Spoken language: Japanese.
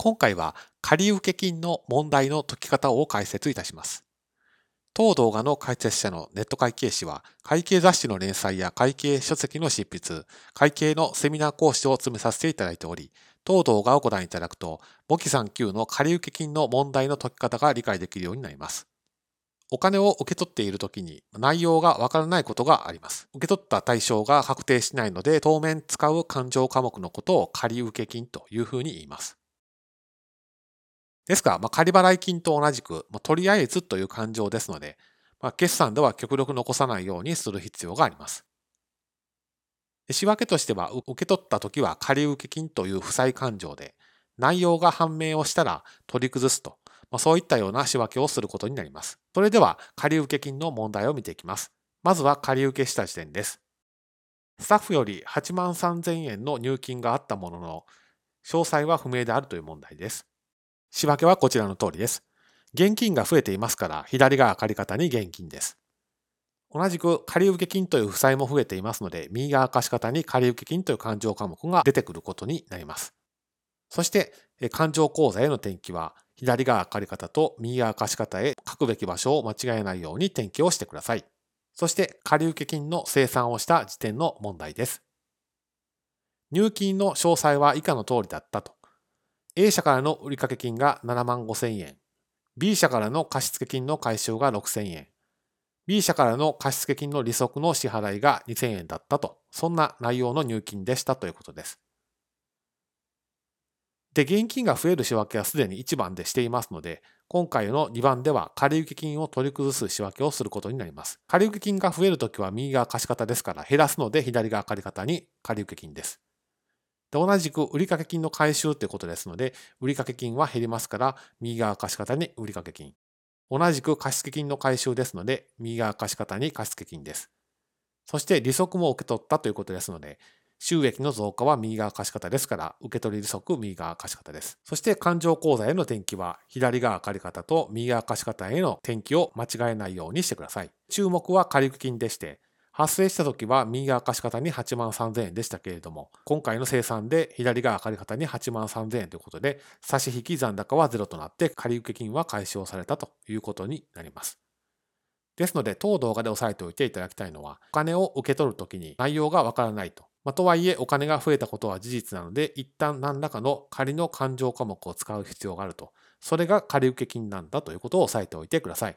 今回は借受金の問題の解き方を解説いたします。当動画の解説者のネット会計士は、会計雑誌の連載や会計書籍の執筆、会計のセミナー講師を詰めさせていただいており、当動画をご覧いただくと、簿記3級の借受金の問題の解き方が理解できるようになります。お金を受け取っているときに内容がわからないことがあります。受け取った対象が確定しないので、当面使う勘定科目のことを借受金というふうに言います。ですが、まあ、仮払い金と同じく、まあ、とりあえずという感情ですので、まあ、決算では極力残さないようにする必要があります。仕分けとしては、受け取った時は仮受金という負債勘定で、内容が判明をしたら取り崩すと、まあ、そういったような仕分けをすることになります。それでは、仮受金の問題を見ていきます。まずは仮受けした時点です。スタッフより8万3000円の入金があったものの、詳細は不明であるという問題です。仕分けはこちらの通りです。現金が増えていますから、左側借方に現金です。同じく借受金という負債も増えていますので、右側貸方に借受金という勘定科目が出てくることになります。そして、勘定口座への転記は、左側借方と右側貸方へ書くべき場所を間違えないように転記をしてください。そして、借受金の生産をした時点の問題です。入金の詳細は以下の通りだったと A 社からの売掛金が7万5千円、B 社からの貸付金の回収が6千円、B 社からの貸付金の利息の支払いが2千円だったと、そんな内容の入金でしたということです。で、現金が増える仕分けはすでに1番でしていますので、今回の2番では借受金を取り崩す仕分けをすることになります。借受金が増えるときは右側貸方ですから減らすので左側借方に借受金です。で同じく売掛金の回収ということですので、売掛金は減りますから、右側貸方に売掛金。同じく貸付金の回収ですので、右側貸方に貸付金です。そして利息も受け取ったということですので、収益の増加は右側貸方ですから、受取利息右側貸方です。そして勘定口座への転記は、左側借方と右側貸方への転記を間違えないようにしてください。注目は借入金でして、発生した時は右側貸方に8万3000円でしたけれども、今回の生産で左側借方に8万3000円ということで、差し引き残高はゼロとなって借受金は解消されたということになります。ですので、当動画で押さえておいていただきたいのは、お金を受け取るときに内容がわからないと。まあ、とはいえ、お金が増えたことは事実なので、一旦何らかの仮の勘定科目を使う必要があると。それが借受金なんだということを押さえておいてください。